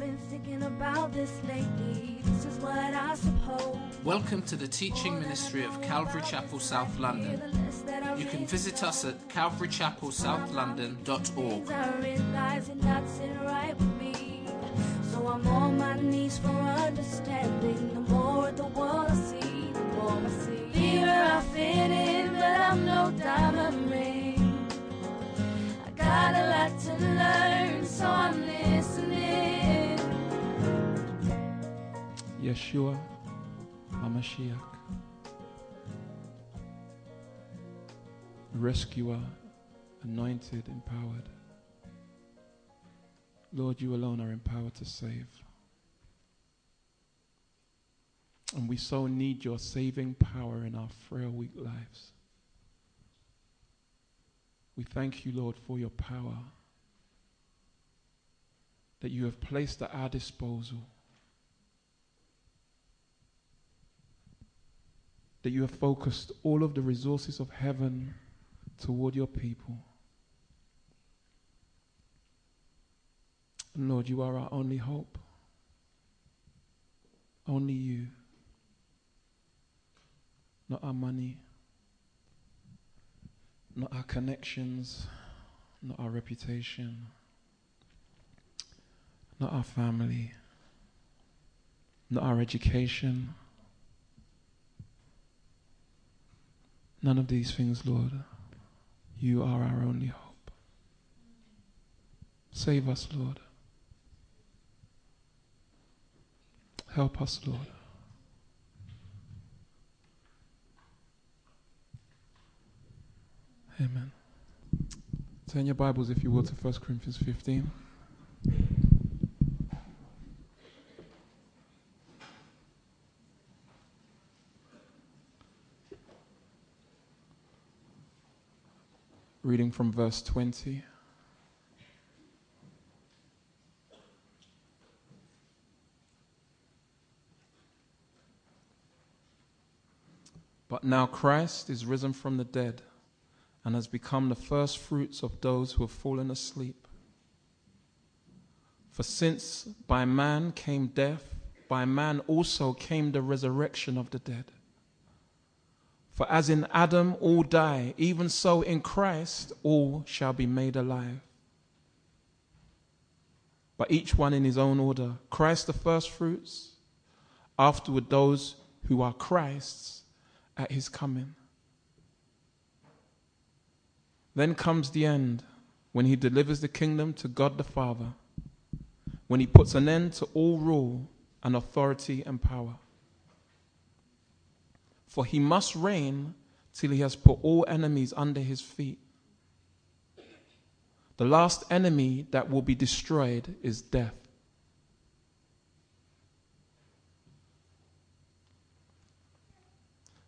been thinking about this lately. This is what I suppose. Welcome to the teaching ministry of Calvary Chapel South London. You can visit us at calvarychapelsouth.london.org. I realize it right with me. So I'm on my knees for understanding. The more of the world I see, the more I see. Here I fit in, but I'm no diamond ring. I got a lot to learn, so I'm listening. Yeshua HaMashiach. Rescuer, anointed, empowered. Lord, you alone are empowered to save. And we so need your saving power in our frail, weak lives. We thank you, Lord, for your power that you have placed at our disposal. That you have focused all of the resources of heaven toward your people. Lord, you are our only hope. Only you. Not our money, not our connections, not our reputation, not our family, not our education. None of these things, Lord. You are our only hope. Save us, Lord. Help us, Lord. Amen. Turn your Bibles, if you will, to 1 Corinthians 15. Reading from verse 20. But now Christ is risen from the dead and has become the first fruits of those who have fallen asleep. For since by man came death, by man also came the resurrection of the dead. For as in Adam all die, even so in Christ all shall be made alive. But each one in his own order Christ the first fruits, afterward those who are Christ's at his coming. Then comes the end when he delivers the kingdom to God the Father, when he puts an end to all rule and authority and power. For he must reign till he has put all enemies under his feet. The last enemy that will be destroyed is death.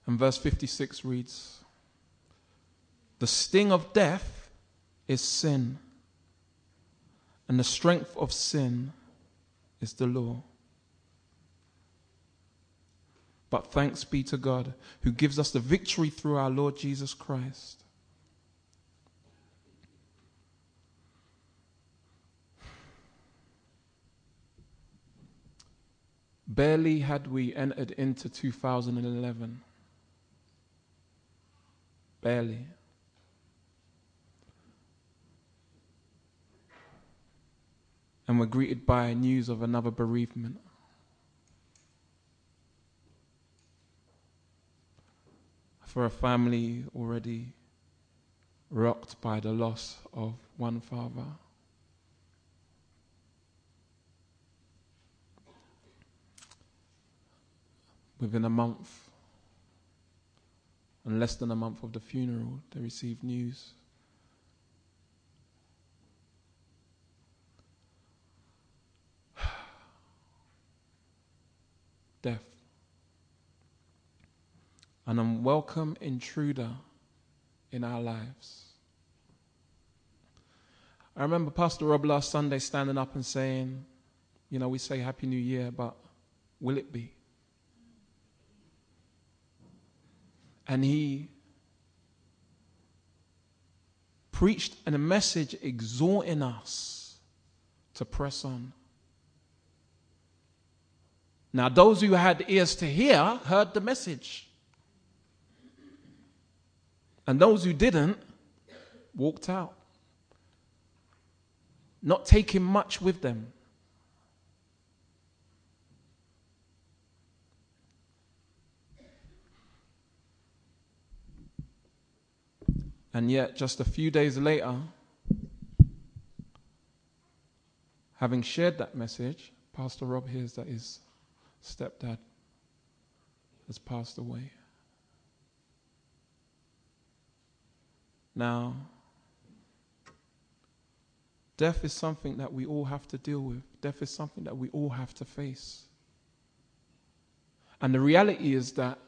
And verse 56 reads The sting of death is sin, and the strength of sin is the law. But thanks be to God who gives us the victory through our Lord Jesus Christ. Barely had we entered into 2011. Barely. And we're greeted by news of another bereavement. For a family already rocked by the loss of one father. Within a month, and less than a month of the funeral, they received news. Death. An unwelcome intruder in our lives. I remember Pastor Rob last Sunday standing up and saying, You know, we say Happy New Year, but will it be? And he preached a message exhorting us to press on. Now, those who had ears to hear heard the message. And those who didn't walked out, not taking much with them. And yet, just a few days later, having shared that message, Pastor Rob hears that his stepdad has passed away. Now, death is something that we all have to deal with. Death is something that we all have to face. And the reality is that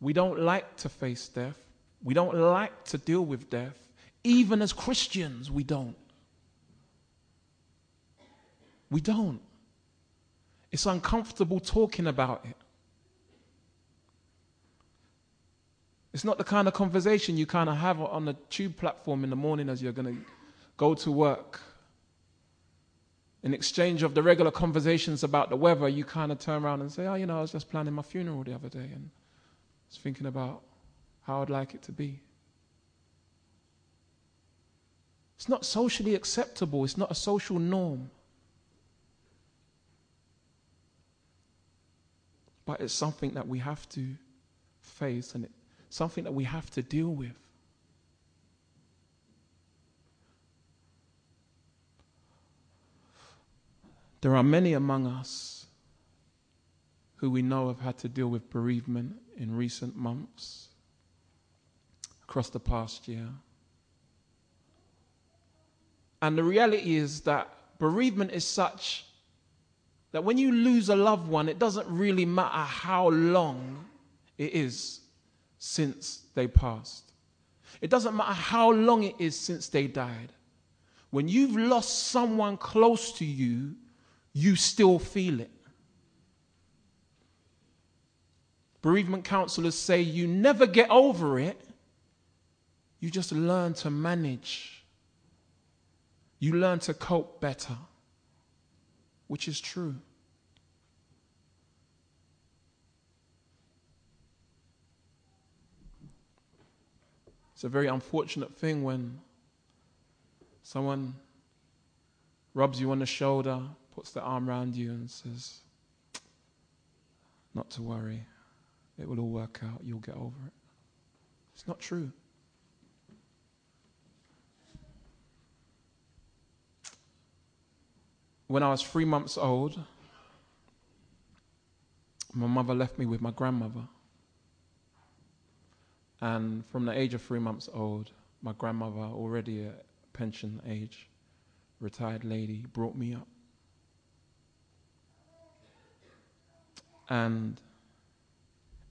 we don't like to face death. We don't like to deal with death. Even as Christians, we don't. We don't. It's uncomfortable talking about it. It's not the kind of conversation you kind of have on the tube platform in the morning as you're going to go to work. In exchange of the regular conversations about the weather, you kind of turn around and say, Oh, you know, I was just planning my funeral the other day and I was thinking about how I'd like it to be. It's not socially acceptable, it's not a social norm. But it's something that we have to face and it something that we have to deal with. There are many among us who we know have had to deal with bereavement in recent months, across the past year. And the reality is that bereavement is such that when you lose a loved one, it doesn't really matter how long it is since they passed. It doesn't matter how long it is since they died. When you've lost someone close to you, you still feel it. Bereavement counselors say you never get over it, you just learn to manage. You learn to cope better, which is true. It's a very unfortunate thing when someone rubs you on the shoulder, puts their arm around you, and says, Not to worry, it will all work out, you'll get over it. It's not true. When I was three months old, my mother left me with my grandmother. And from the age of three months old, my grandmother, already at pension age, retired lady, brought me up. And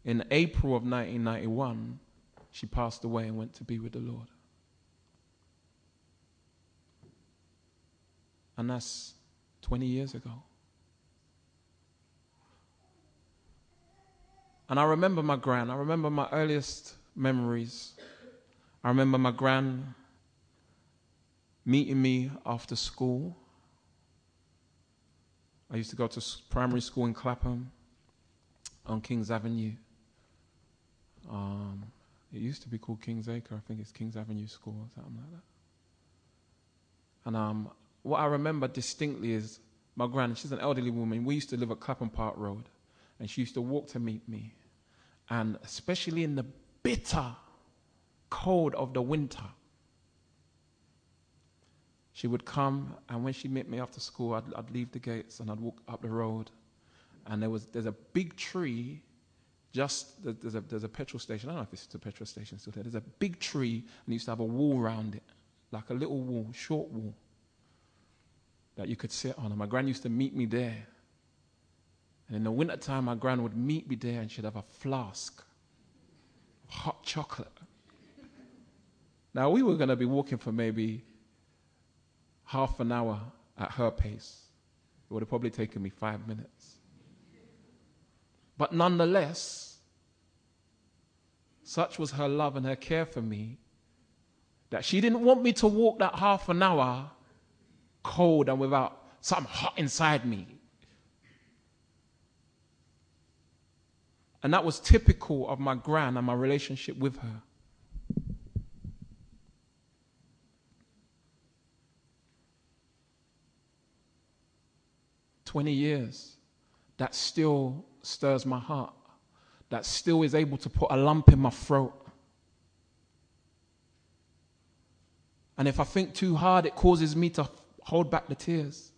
in April of 1991, she passed away and went to be with the Lord. And that's 20 years ago. And I remember my grand, I remember my earliest memories. I remember my gran meeting me after school. I used to go to primary school in Clapham on Kings Avenue. Um, it used to be called Kings Acre. I think it's Kings Avenue School or something like that. And um, what I remember distinctly is my gran, she's an elderly woman. We used to live at Clapham Park Road. And she used to walk to meet me. And especially in the bitter cold of the winter. She would come, and when she met me after school, I'd, I'd leave the gates and I'd walk up the road. And there was, there's a big tree just there's a, there's a petrol station. I don't know if it's a petrol station still there. There's a big tree and used to have a wall around it, like a little wall, short wall that you could sit on. And my gran used to meet me there. And in the wintertime, my gran would meet me there and she'd have a flask hot chocolate. Now, we were going to be walking for maybe half an hour at her pace. It would have probably taken me five minutes. But nonetheless, such was her love and her care for me that she didn't want me to walk that half an hour cold and without something hot inside me. And that was typical of my gran and my relationship with her. Twenty years, that still stirs my heart. That still is able to put a lump in my throat. And if I think too hard, it causes me to hold back the tears.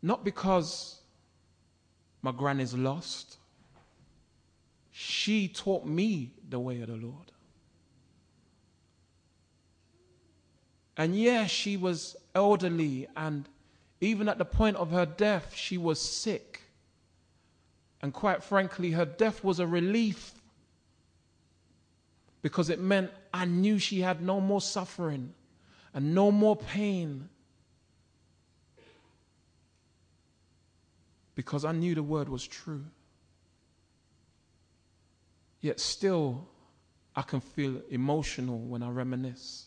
Not because my gran is lost. She taught me the way of the Lord. And yes, she was elderly, and even at the point of her death, she was sick. And quite frankly, her death was a relief because it meant I knew she had no more suffering and no more pain because I knew the word was true. Yet still, I can feel emotional when I reminisce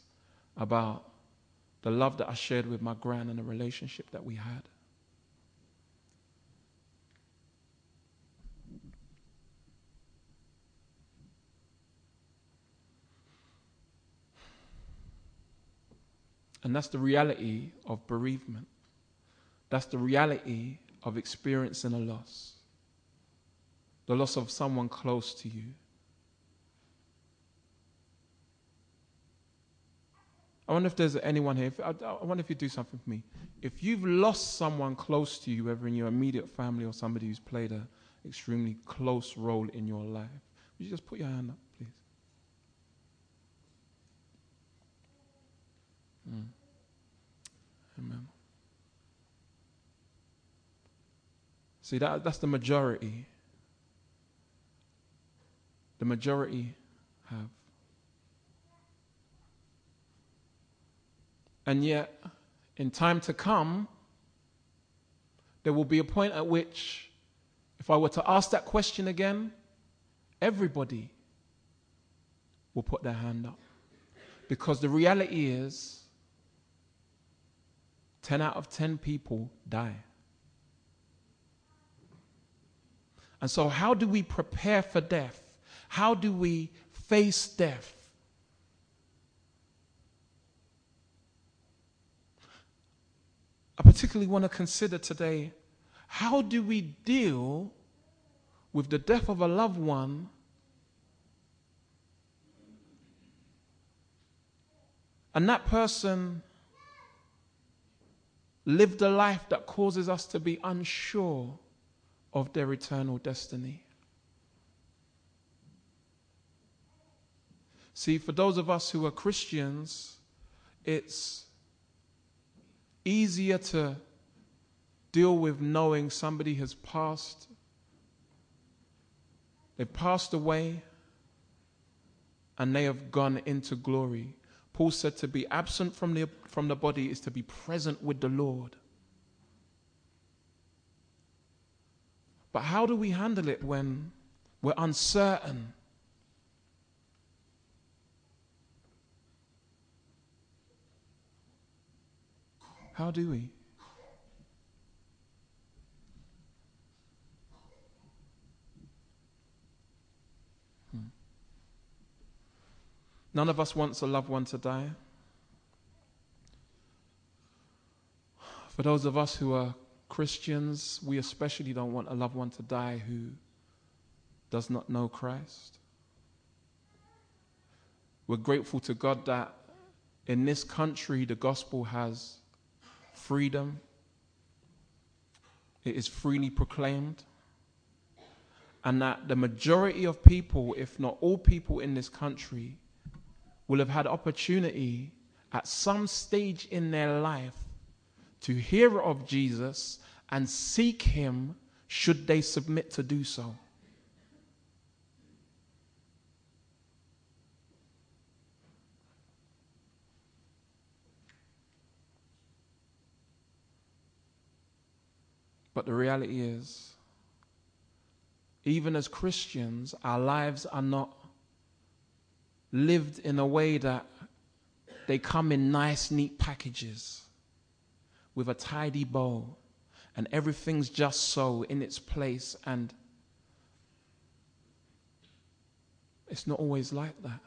about the love that I shared with my gran and the relationship that we had. And that's the reality of bereavement. That's the reality of experiencing a loss, the loss of someone close to you. I wonder if there's anyone here. If, I, I wonder if you do something for me. If you've lost someone close to you, whether in your immediate family or somebody who's played an extremely close role in your life, would you just put your hand up, please? Mm. Amen. See, that, that's the majority. The majority have. And yet, in time to come, there will be a point at which, if I were to ask that question again, everybody will put their hand up. Because the reality is, 10 out of 10 people die. And so, how do we prepare for death? How do we face death? I particularly want to consider today how do we deal with the death of a loved one and that person lived a life that causes us to be unsure of their eternal destiny. See, for those of us who are Christians, it's easier to deal with knowing somebody has passed. They passed away and they have gone into glory. Paul said to be absent from the, from the body is to be present with the Lord. But how do we handle it when we're uncertain? How do we? Hmm. None of us wants a loved one to die. For those of us who are Christians, we especially don't want a loved one to die who does not know Christ. We're grateful to God that in this country the gospel has freedom, it is freely proclaimed, and that the majority of people, if not all people in this country, will have had opportunity at some stage in their life to hear of Jesus and seek him should they submit to do so. But the reality is, even as Christians, our lives are not lived in a way that they come in nice, neat packages with a tidy bow and everything's just so in its place and It's not always like that.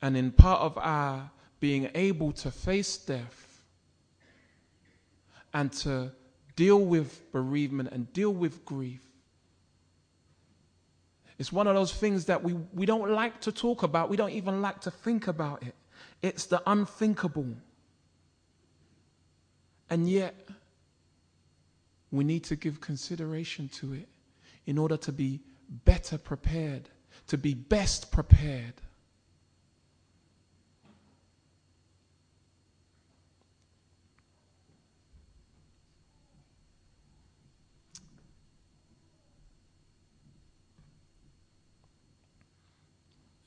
And in part of our being able to face death and to deal with bereavement and deal with grief, it's one of those things that we, we don't like to talk about. We don't even like to think about it. It's the unthinkable. And yet, we need to give consideration to it in order to be better prepared, to be best prepared.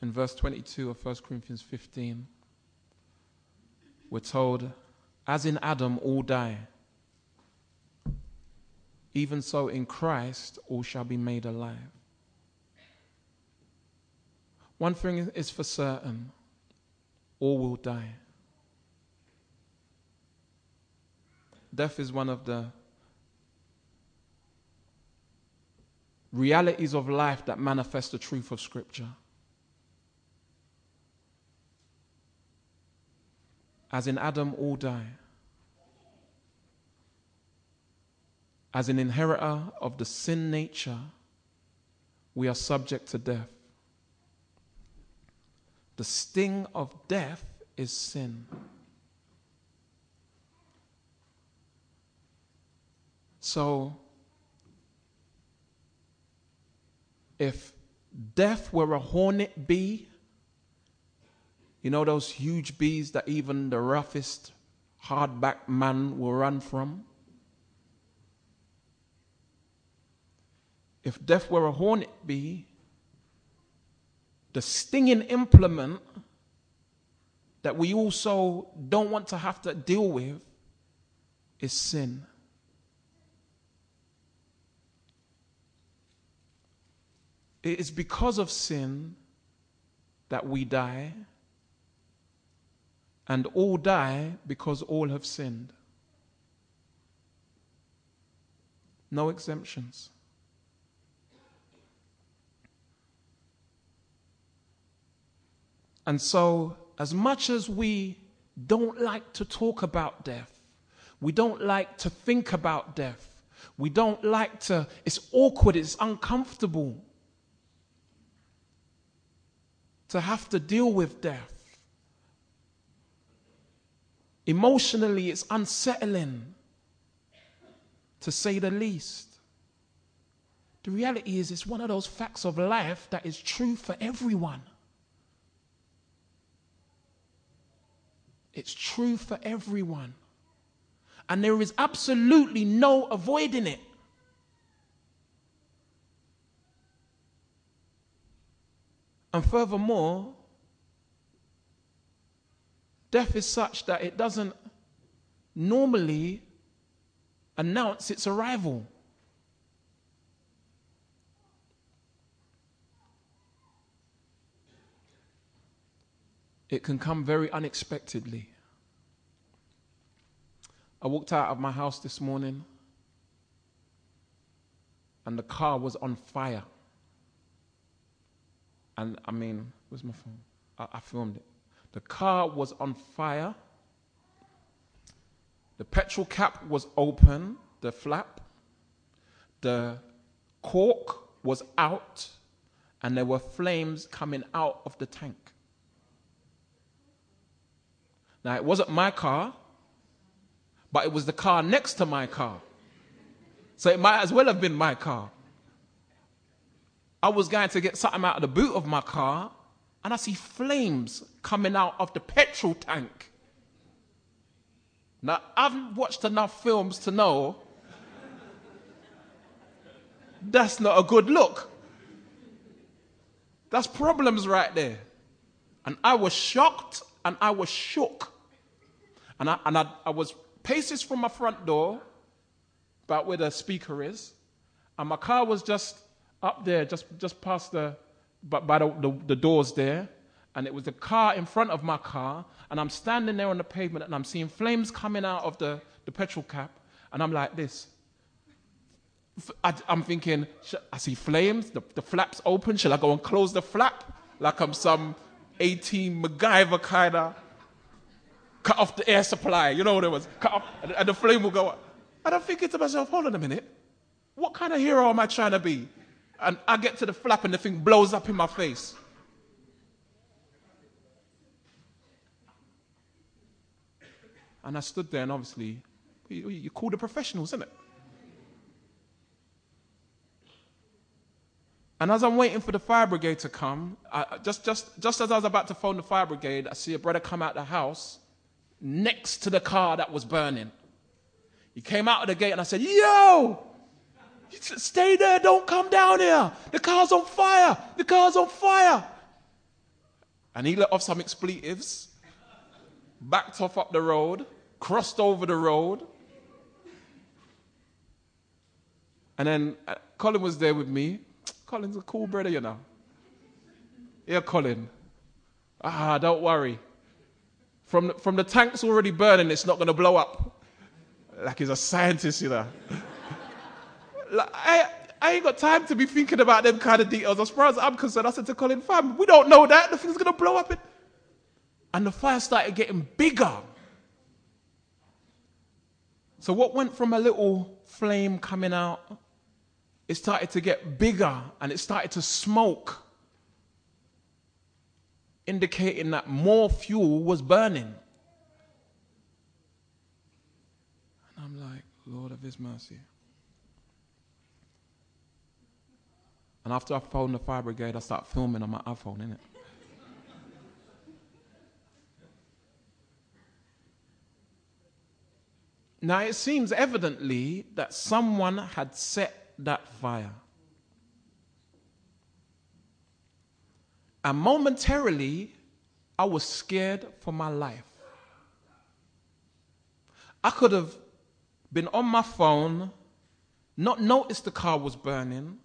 In verse 22 of 1 Corinthians 15, we're told, As in Adam all die, even so in Christ all shall be made alive. One thing is for certain all will die. Death is one of the realities of life that manifest the truth of Scripture. As in Adam, all die. As an inheritor of the sin nature, we are subject to death. The sting of death is sin. So, if death were a hornet bee, you know those huge bees that even the roughest, hardback man will run from? If death were a hornet bee, the stinging implement that we also don't want to have to deal with is sin. It is because of sin that we die and all die because all have sinned. No exemptions. And so, as much as we don't like to talk about death, we don't like to think about death, we don't like to, it's awkward, it's uncomfortable to have to deal with death. Emotionally, it's unsettling, to say the least. The reality is, it's one of those facts of life that is true for everyone. It's true for everyone. And there is absolutely no avoiding it. And furthermore, Death is such that it doesn't normally announce its arrival. It can come very unexpectedly. I walked out of my house this morning and the car was on fire. And I mean, where's my phone? I, I filmed it. The car was on fire. The petrol cap was open, the flap. The cork was out, and there were flames coming out of the tank. Now, it wasn't my car, but it was the car next to my car. So it might as well have been my car. I was going to get something out of the boot of my car, and I see flames coming out of the petrol tank. Now, I haven't watched enough films to know that's not a good look. That's problems right there. And I was shocked and I was shook. And I, and I, I was paces from my front door, about where the speaker is, and my car was just up there, just, just past the, but by the, the, the doors there, and it was the car in front of my car, and I'm standing there on the pavement, and I'm seeing flames coming out of the, the petrol cap, and I'm like this. I, am thinking, I see flames, the, the flaps open. Shall I go and close the flap like I'm some 18 MacGyver kind of cut off the air supply? You know what it was? Cut off, and, and the flame will go up. And I'm thinking to myself, hold on a minute. What kind of hero am I trying to be? And I get to the flap and the thing blows up in my face. And I stood there and obviously, you, call the professionals, isn't it? And as I'm waiting for the fire brigade to come, I, just, just, just as I was about to phone the fire brigade, I see a brother come out the house next to the car that was burning. He came out of the gate and I said, Yo, stay there, don't come down here. The car's on fire. The car's on fire. And he let off some expletives, backed off up the road, crossed over the road. And then uh, Colin was there with me. Colin's a cool brother, you know. Yeah, Colin. Ah, don't worry. From the, from the tanks already burning, it's not going to blow up like he's a scientist, you know. I, I ain't got time to be thinking about them kind of details. As far as I'm concerned, I said to Colin, fam, we don't know that. The thing's going to blow up. And the fire started getting bigger. So, what went from a little flame coming out, it started to get bigger and it started to smoke, indicating that more fuel was burning. And I'm like, Lord of His mercy. And after I phone the fire brigade, I start filming on my iPhone, innit? now it seems evidently that someone had set that fire. And momentarily, I was scared for my life. I could have been on my phone, not noticed the car was burning.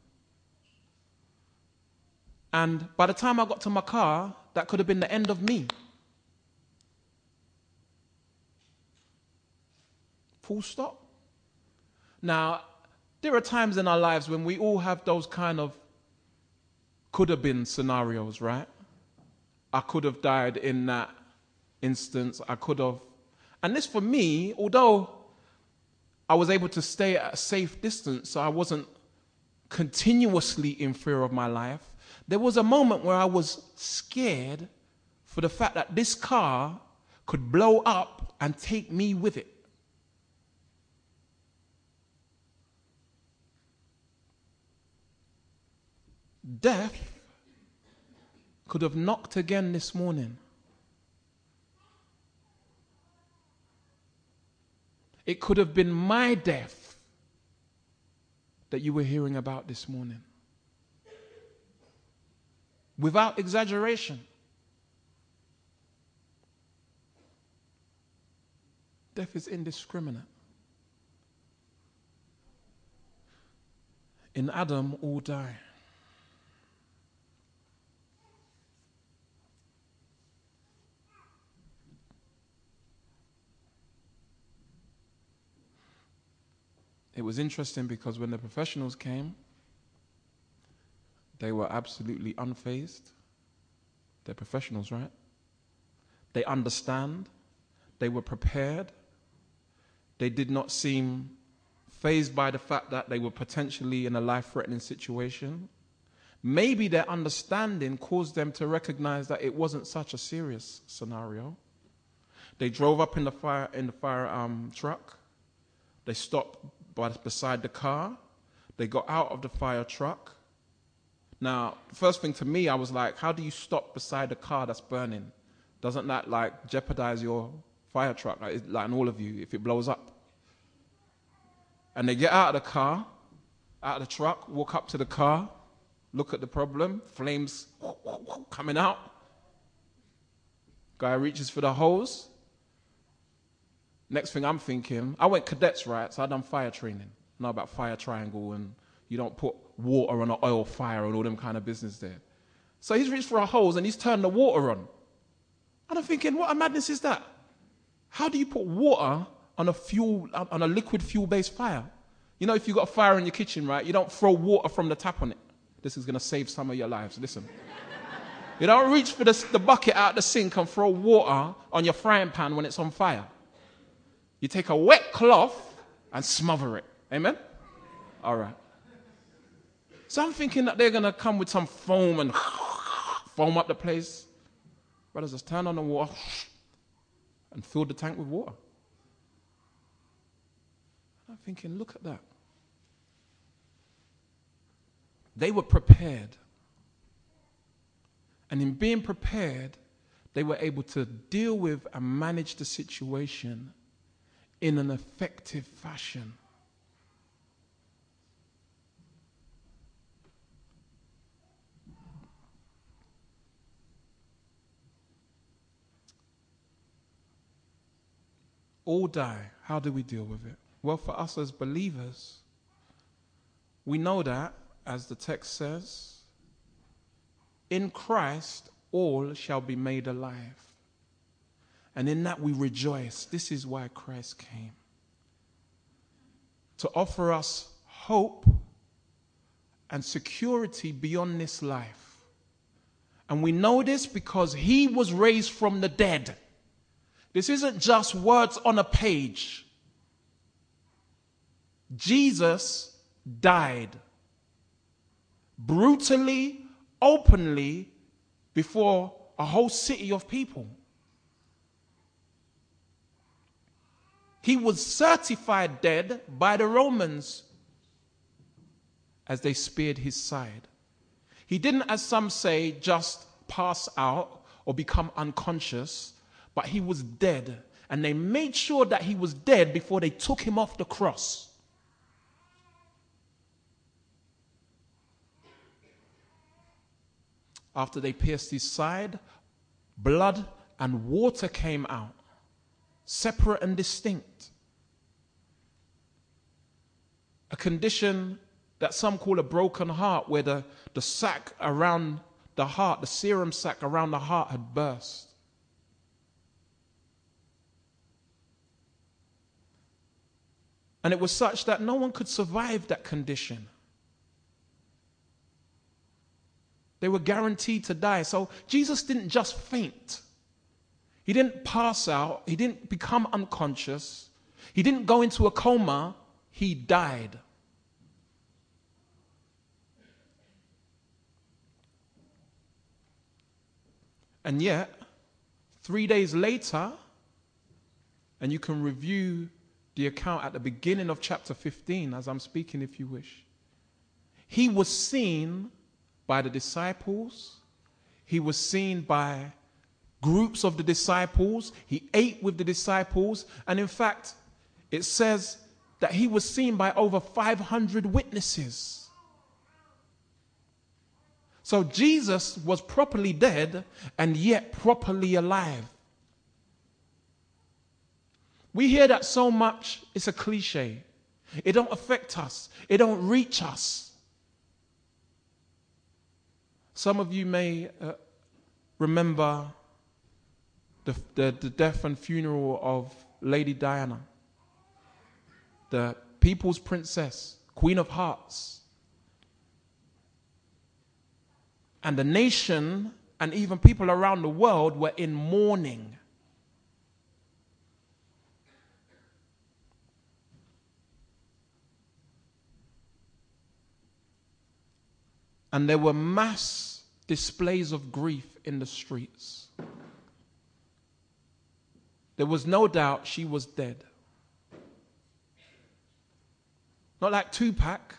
And by the time I got to my car, that could have been the end of me. Full stop. Now, there are times in our lives when we all have those kind of could have been scenarios, right? I could have died in that instance. I could have. And this for me, although I was able to stay at a safe distance so I wasn't continuously in fear of my life. There was a moment where I was scared for the fact that this car could blow up and take me with it. Death could have knocked again this morning. It could have been my death that you were hearing about this morning. Without exaggeration. Death is indiscriminate. In Adam, all die. it was interesting because when the professionals came, they were absolutely unfazed. They're professionals, right? They understand. They were prepared. They did not seem fazed by the fact that they were potentially in a life threatening situation. Maybe their understanding caused them to recognize that it wasn't such a serious scenario. They drove up in the fire, in the fire um, truck. They stopped by, beside the car. They got out of the fire truck. Now, first thing to me, I was like, how do you stop beside a car that's burning? Doesn't that like jeopardize your fire truck, like, like and all of you, if it blows up? And they get out of the car, out of the truck, walk up to the car, look at the problem, flames coming out. Guy reaches for the hose, Next thing I'm thinking, I went cadets, right? So I done fire training. Know about fire triangle and you don't put water on an oil fire and all them kind of business there. So he's reached for a hose and he's turned the water on. And I'm thinking, what a madness is that? How do you put water on a fuel on a liquid fuel based fire? You know, if you've got a fire in your kitchen, right, you don't throw water from the tap on it. This is going to save some of your lives. Listen. You don't reach for the, the bucket out the sink and throw water on your frying pan when it's on fire. You take a wet cloth and smother it. Amen? All right. So I'm thinking that they're going to come with some foam and foam up the place. Brothers, just turn on the water and fill the tank with water. I'm thinking, look at that. They were prepared. And in being prepared, they were able to deal with and manage the situation in an effective fashion. All die. How do we deal with it? Well, for us as believers, we know that, as the text says, in Christ all shall be made alive. And in that we rejoice. This is why Christ came to offer us hope and security beyond this life. And we know this because he was raised from the dead. This isn't just words on a page. Jesus died brutally, openly, before a whole city of people. He was certified dead by the Romans as they speared his side. He didn't, as some say, just pass out or become unconscious, but he was dead. And they made sure that he was dead before they took him off the cross. After they pierced his side, blood and water came out separate and distinct. A condition that some call a broken heart, where the, the sac around the heart, the serum sac around the heart had burst. And it was such that no one could survive that condition. They were guaranteed to die. So Jesus didn't just faint. He didn't pass out, he didn't become unconscious, he didn't go into a coma, he died. And yet, three days later, and you can review the account at the beginning of chapter 15 as I'm speaking if you wish. He was seen by the disciples, he was seen by groups of the disciples. He ate with the disciples. And in fact, it says that he was seen by over 500 witnesses. So Jesus was properly dead and yet properly alive. We hear that so much, it's a cliche. It don't affect us. It don't reach us. Some of you may uh, remember the, the, the death and funeral of Lady Diana, the people's princess, Queen of Hearts. And the nation and even people around the world were in mourning. And there were mass displays of grief in the streets. There was no doubt she was dead. Not like Tupac.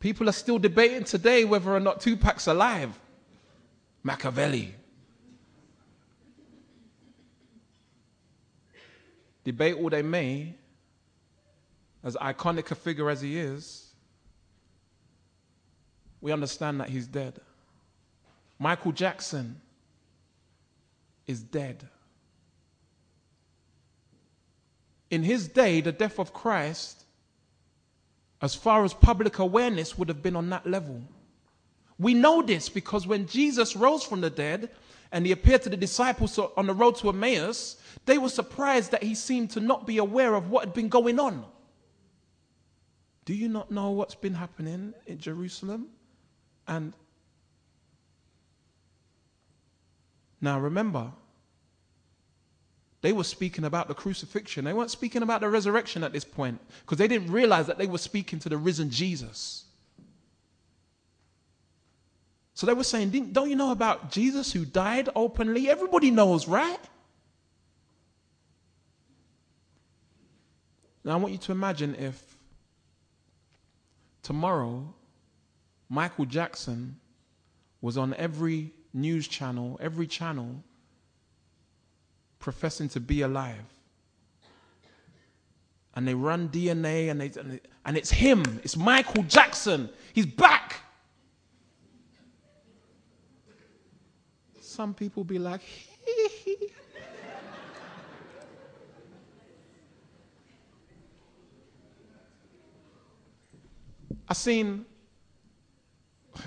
People are still debating today whether or not Tupac's alive. Makaveli. Debate all they may, as iconic a figure as he is, we understand that he's dead. Michael Jackson, is dead. In his day, the death of Christ, as far as public awareness, would have been on that level. We know this because when Jesus rose from the dead and he appeared to the disciples on the road to Emmaus, they were surprised that he seemed to not be aware of what had been going on. Do you not know what's been happening in Jerusalem? And now remember, they were speaking about the crucifixion. They weren't speaking about the resurrection at this point because they didn't realize that they were speaking to the risen Jesus. So they were saying, Don't you know about Jesus who died openly? Everybody knows, right? Now I want you to imagine if tomorrow Michael Jackson was on every news channel, every channel, professing to be alive. And they run DNA and, they, and it's him, it's Michael Jackson. He's back. Some people be like, I seen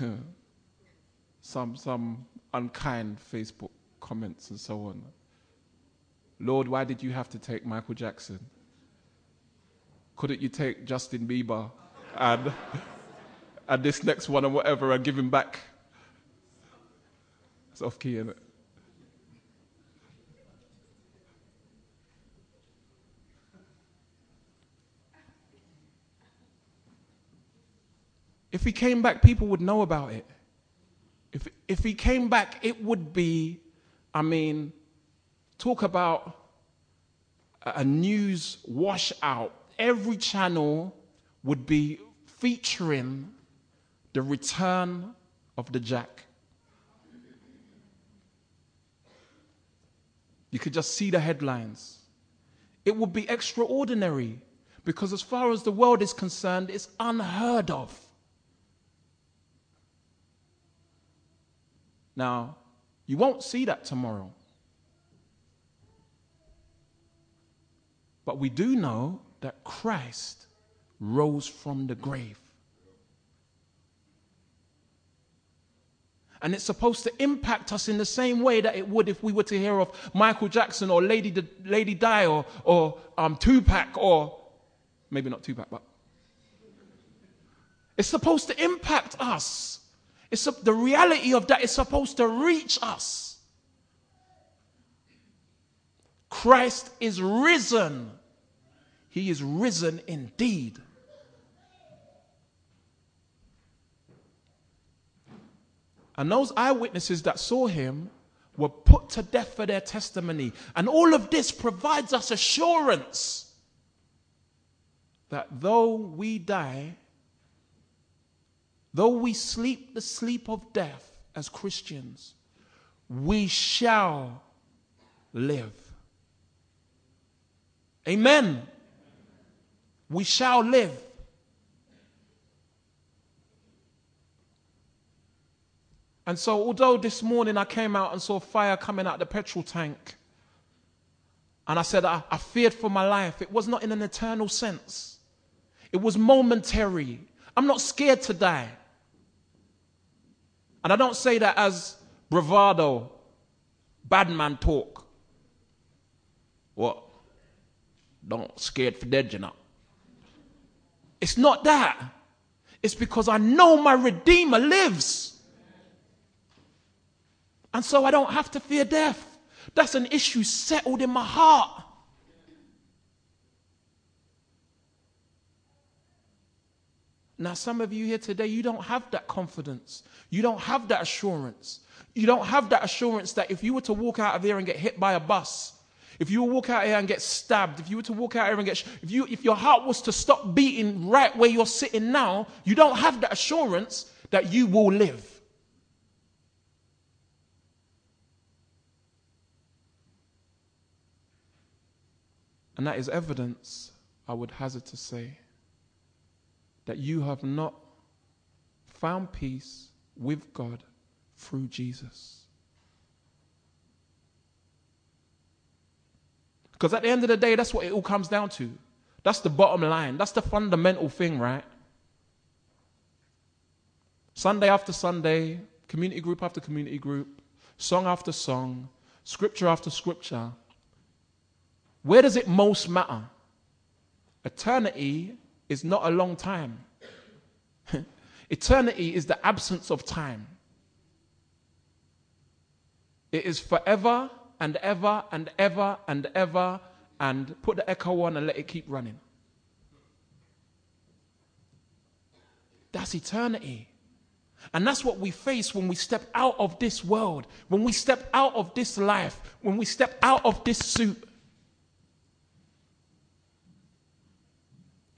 some some unkind Facebook comments and so on. Lord, why did you have to take Michael Jackson? Couldn't you take Justin Bieber and and this next one or whatever and give him back it's off key, isn't it? If he came back, people would know about it. If, if he came back, it would be, I mean, talk about a news washout. Every channel would be featuring the return of the Jack. You could just see the headlines. It would be extraordinary because, as far as the world is concerned, it's unheard of. Now, you won't see that tomorrow. But we do know that Christ rose from the grave. And it's supposed to impact us in the same way that it would if we were to hear of Michael Jackson or Lady, Lady Di or, or um, Tupac or maybe not Tupac, but it's supposed to impact us. It's the reality of that is supposed to reach us. Christ is risen. He is risen indeed. And those eyewitnesses that saw him were put to death for their testimony. And all of this provides us assurance that though we die, though we sleep the sleep of death as Christians, we shall live. Amen. We shall live. And so, although this morning I came out and saw fire coming out the petrol tank, and I said I, I, feared for my life, it was not in an eternal sense, it was momentary. I'm not scared to die. And I don't say that as bravado, bad man talk. What? Don't scared for dead, you know. It's not that. It's because I know my Redeemer lives. And so I don't have to fear death. That's an issue settled in my heart. Now, some of you here today, you don't have that confidence. You don't have that assurance. You don't have that assurance that if you were to walk out of here and get hit by a bus, if you were to walk out here and get stabbed, if you were to walk out here and get, if you, if your heart was to stop beating right where you're sitting now, you don't have that assurance that you will live. And that is evidence, I would hazard to say, that you have not found peace with God through Jesus. Because at the end of the day, that's what it all comes down to. That's the bottom line. That's the fundamental thing, right? Sunday after Sunday, community group after community group, song after song, scripture after scripture. Where does it most matter? Eternity is not a long time. Eternity is the absence of time. It is forever and ever and ever and ever, and put the echo on and let it keep running. That's eternity. And that's what we face when we step out of this world, when we step out of this life, when we step out of this suit.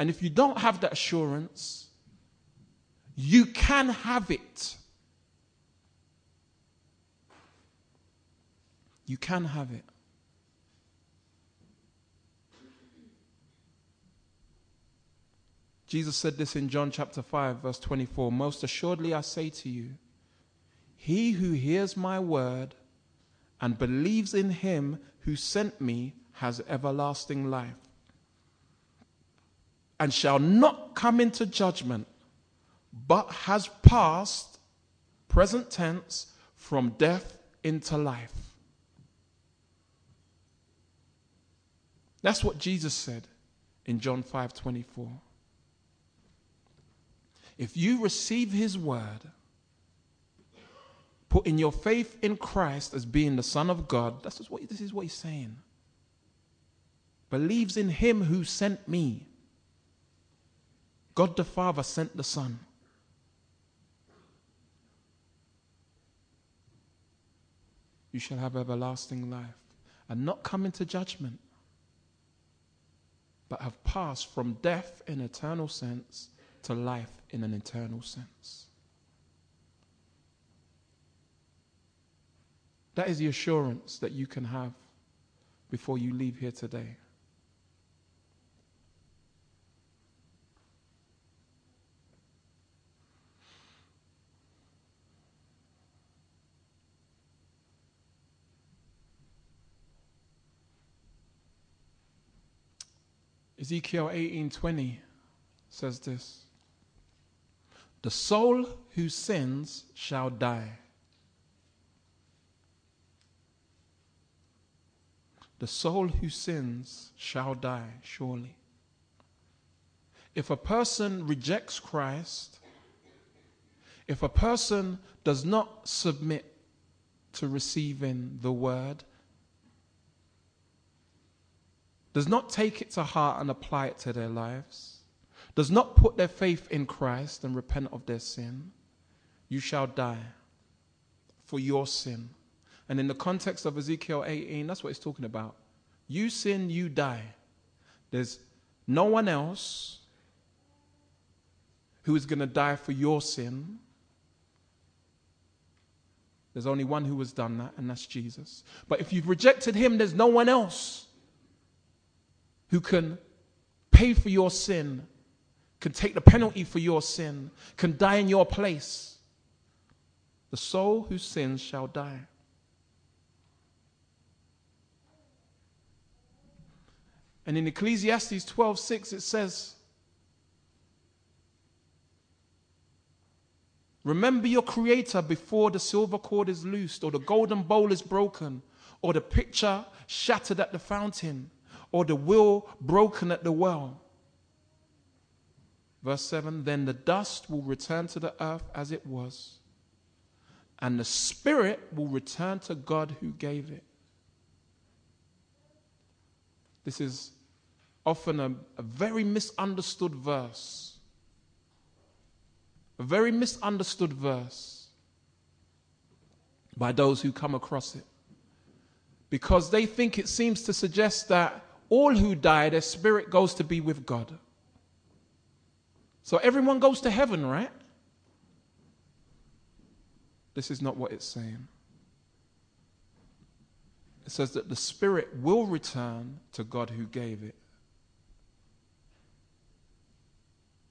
And if you don't have that assurance, you can have it. You can have it. Jesus said this in John chapter 5, verse 24 Most assuredly I say to you, he who hears my word and believes in him who sent me has everlasting life and shall not come into judgment, but has passed, present tense, from death into life. That's what Jesus said in John 5 24. If you receive his word, putting your faith in Christ as being the Son of God, that's what, this is what he's saying. Believes in him who sent me. God the Father sent the Son. You shall have everlasting life and not come into judgment, but have passed from death in eternal sense to life in an eternal sense. That is the assurance that you can have before you leave here today. Ezekiel 18:20 says this the soul who sins shall die. The soul who sins shall die, surely. If a person rejects Christ, if a person does not submit to receiving the word, does not take it to heart and apply it to their lives, does not put their faith in Christ and repent of their sin, you shall die for your sin. And in the context of Ezekiel 18, that's what it's talking about. You sin, you die. There's no one else who is going to die for your sin. There's only one who has done that, and that's Jesus. But if you've rejected him, there's no one else who can pay for your sin can take the penalty for your sin, can die in your place. The soul who sins shall die. And in Ecclesiastes 12:6 it says, Remember your creator before the silver cord is loosed, or the golden bowl is broken, or the pitcher shattered at the fountain, or the will broken at the well. Verse 7 Then the dust will return to the earth as it was, and the spirit will return to God who gave it. This is often a, a very misunderstood verse. A very misunderstood verse by those who come across it. Because they think it seems to suggest that all who die, their spirit goes to be with God. So everyone goes to heaven, right? This is not what it's saying. It says that the Spirit will return to God who gave it.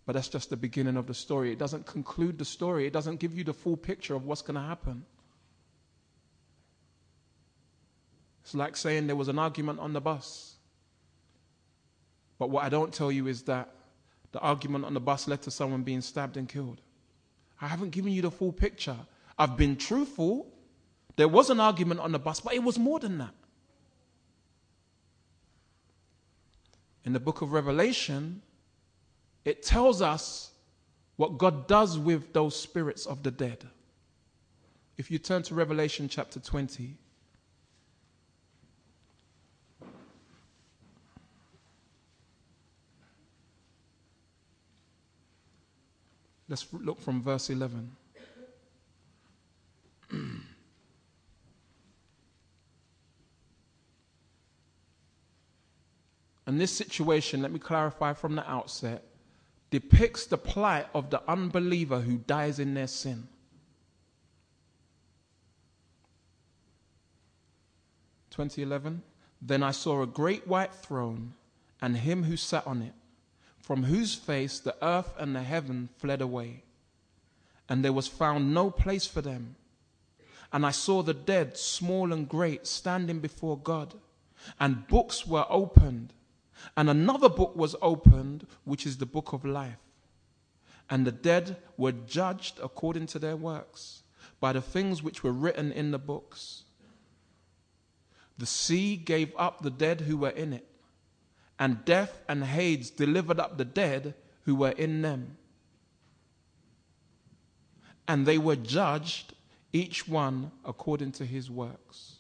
But that's just the beginning of the story. It doesn't conclude the story, it doesn't give you the full picture of what's going to happen. It's like saying there was an argument on the bus. But what I don't tell you is that the argument on the bus led to someone being stabbed and killed. I haven't given you the full picture. I've been truthful. There was an argument on the bus, but it was more than that. In the book of Revelation, it tells us what God does with those spirits of the dead. If you turn to Revelation chapter 20, Let's look from verse 11. and this situation, let me clarify from the outset, depicts the plight of the unbeliever who dies in their sin. Twenty eleven. Then I saw a great white throne and him who sat on it from whose face the earth and the heaven fled away, and there was found no place for them. And I saw the dead, small and great, standing before God, and books were opened, and another book was opened, which is the book of life. And the dead were judged according to their works, by the things which were written in the books. The sea gave up the dead who were in it and death and Hades delivered up the dead who were in them. And they were judged, each one according to his works.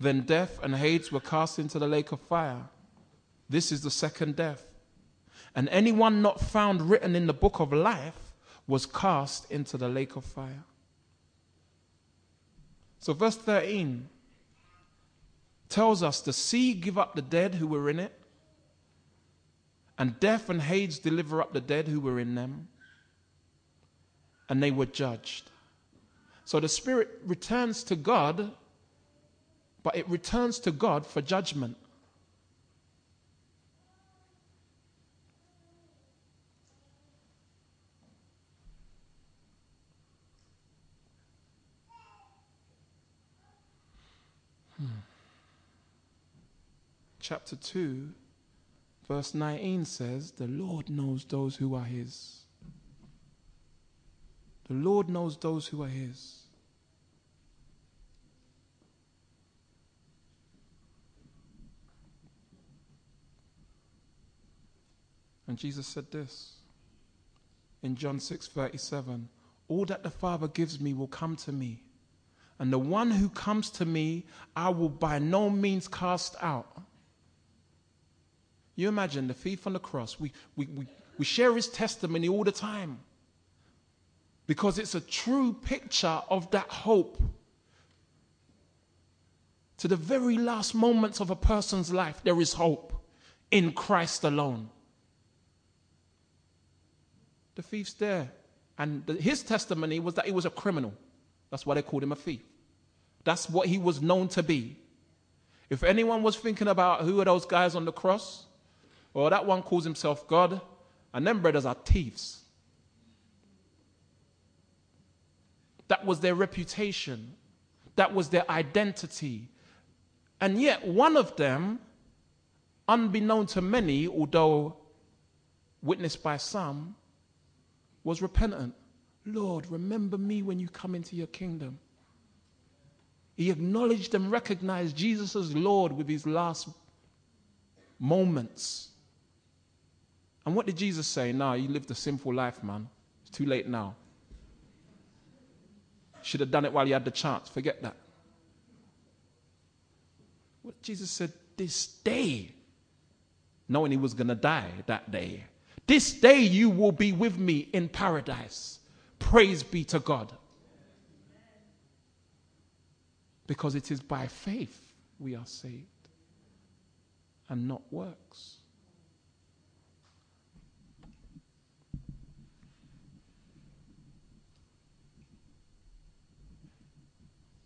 Then death and Hades were cast into the lake of fire. This is the second death. And anyone not found written in the book of life was cast into the lake of fire. So, verse 13 tells us the sea give up the dead who were in it, and death and Hades deliver up the dead who were in them, and they were judged. So the spirit returns to God, but it returns to God for judgment. Chapter 2, verse 19 says, The Lord knows those who are His. The Lord knows those who are His. And Jesus said this in John 6 37 All that the Father gives me will come to me, and the one who comes to me I will by no means cast out. You imagine the thief on the cross. We, we, we, we share his testimony all the time because it's a true picture of that hope. To the very last moments of a person's life, there is hope in Christ alone. The thief's there. And the, his testimony was that he was a criminal. That's why they called him a thief. That's what he was known to be. If anyone was thinking about who are those guys on the cross, or that one calls himself God, and them brothers are thieves. That was their reputation, that was their identity. And yet, one of them, unbeknown to many, although witnessed by some, was repentant. Lord, remember me when you come into your kingdom. He acknowledged and recognized Jesus as Lord with his last moments. And what did Jesus say? No, you lived a sinful life, man. It's too late now. Should have done it while you had the chance. Forget that. What Jesus said, this day, knowing he was going to die that day, this day you will be with me in paradise. Praise be to God. Because it is by faith we are saved and not works.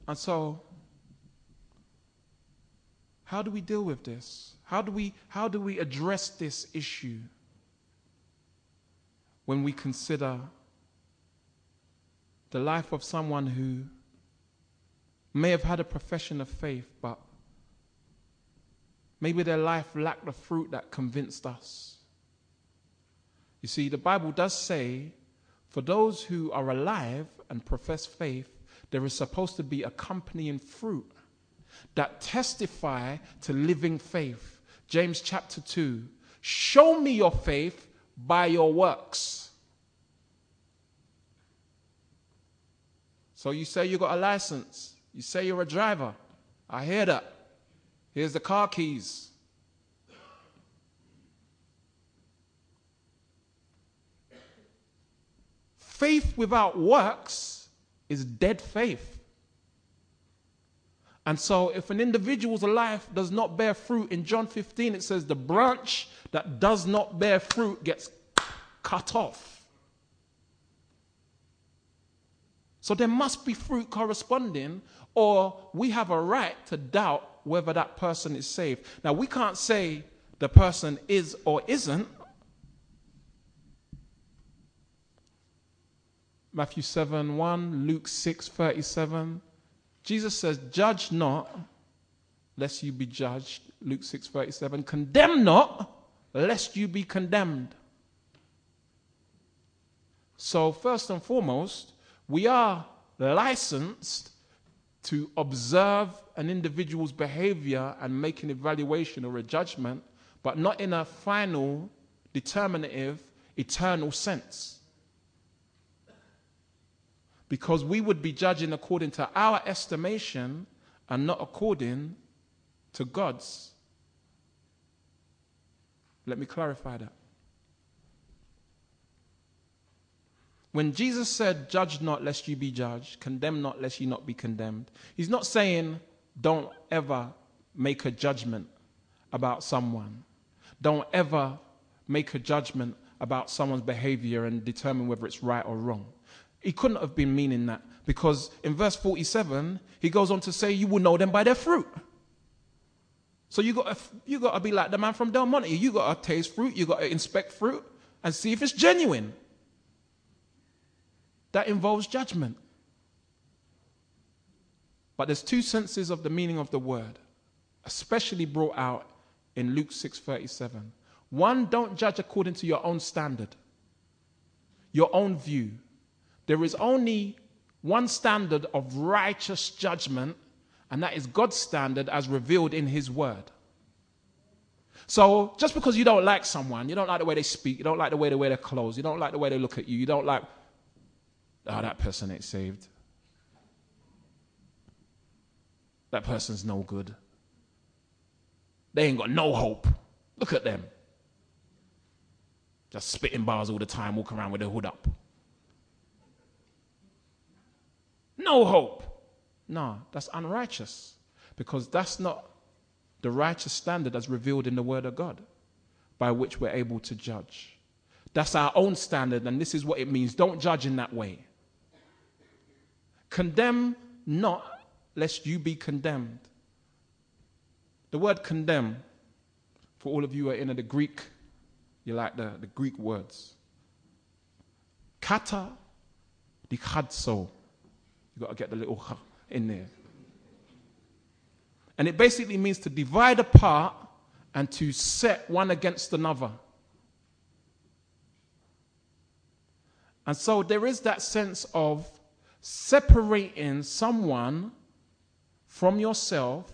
And so, how do we deal with this? How do we, how do we address this issue when we consider the life of someone who may have had a profession of faith, but maybe their life lacked the fruit that convinced us? You see, the Bible does say for those who are alive and profess faith, there is supposed to be accompanying fruit that testify to living faith. James chapter 2 Show me your faith by your works. So you say you got a license, you say you're a driver. I hear that. Here's the car keys. Faith without works is dead faith. And so, if an individual's life does not bear fruit, in John 15 it says, the branch that does not bear fruit gets cut off. So, there must be fruit corresponding, or we have a right to doubt whether that person is saved. Now, we can't say the person is or isn't Matthew 7 1, Luke 6 37. Jesus says, Judge not, lest you be judged. Luke 6 37. Condemn not, lest you be condemned. So, first and foremost, we are licensed to observe an individual's behavior and make an evaluation or a judgment, but not in a final, determinative, eternal sense because we would be judging according to our estimation and not according to God's. Let me clarify that. When Jesus said, Judge not lest you be judged, condemn not lest you not be condemned, he's not saying, Don't ever make a judgment about someone. Don't ever make a judgment about someone's behavior and determine whether it's right or wrong. He couldn't have been meaning that because in verse 47, he goes on to say, You will know them by their fruit. So you got you got to be like the man from Del Monte. You got to taste fruit. You got to inspect fruit and see if it's genuine. That involves judgment. But there's two senses of the meaning of the word, especially brought out in Luke 6:37. One, don't judge according to your own standard, your own view. There is only one standard of righteous judgment, and that is God's standard as revealed in His Word. So just because you don't like someone, you don't like the way they speak, you don't like the way they wear their clothes, you don't like the way they look at you, you don't like, oh, that person ain't saved. That person's no good. They ain't got no hope. Look at them. Just spitting bars all the time, walking around with their hood up. No hope. No, that's unrighteous because that's not the righteous standard as revealed in the Word of God by which we're able to judge. That's our own standard, and this is what it means. Don't judge in that way. Condemn not, lest you be condemned. The word condemn, for all of you who are in the Greek, you like the, the Greek words. Kata dikadso. You've got to get the little in there. And it basically means to divide apart and to set one against another. And so there is that sense of separating someone from yourself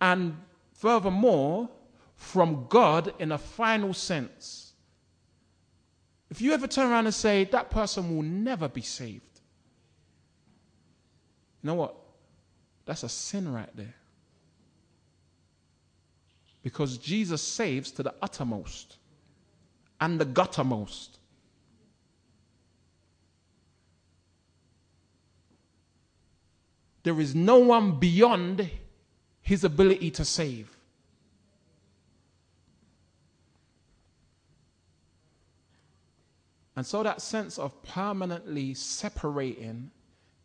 and furthermore from God in a final sense. If you ever turn around and say, that person will never be saved, you know what? That's a sin right there. Because Jesus saves to the uttermost and the guttermost. There is no one beyond his ability to save. And so that sense of permanently separating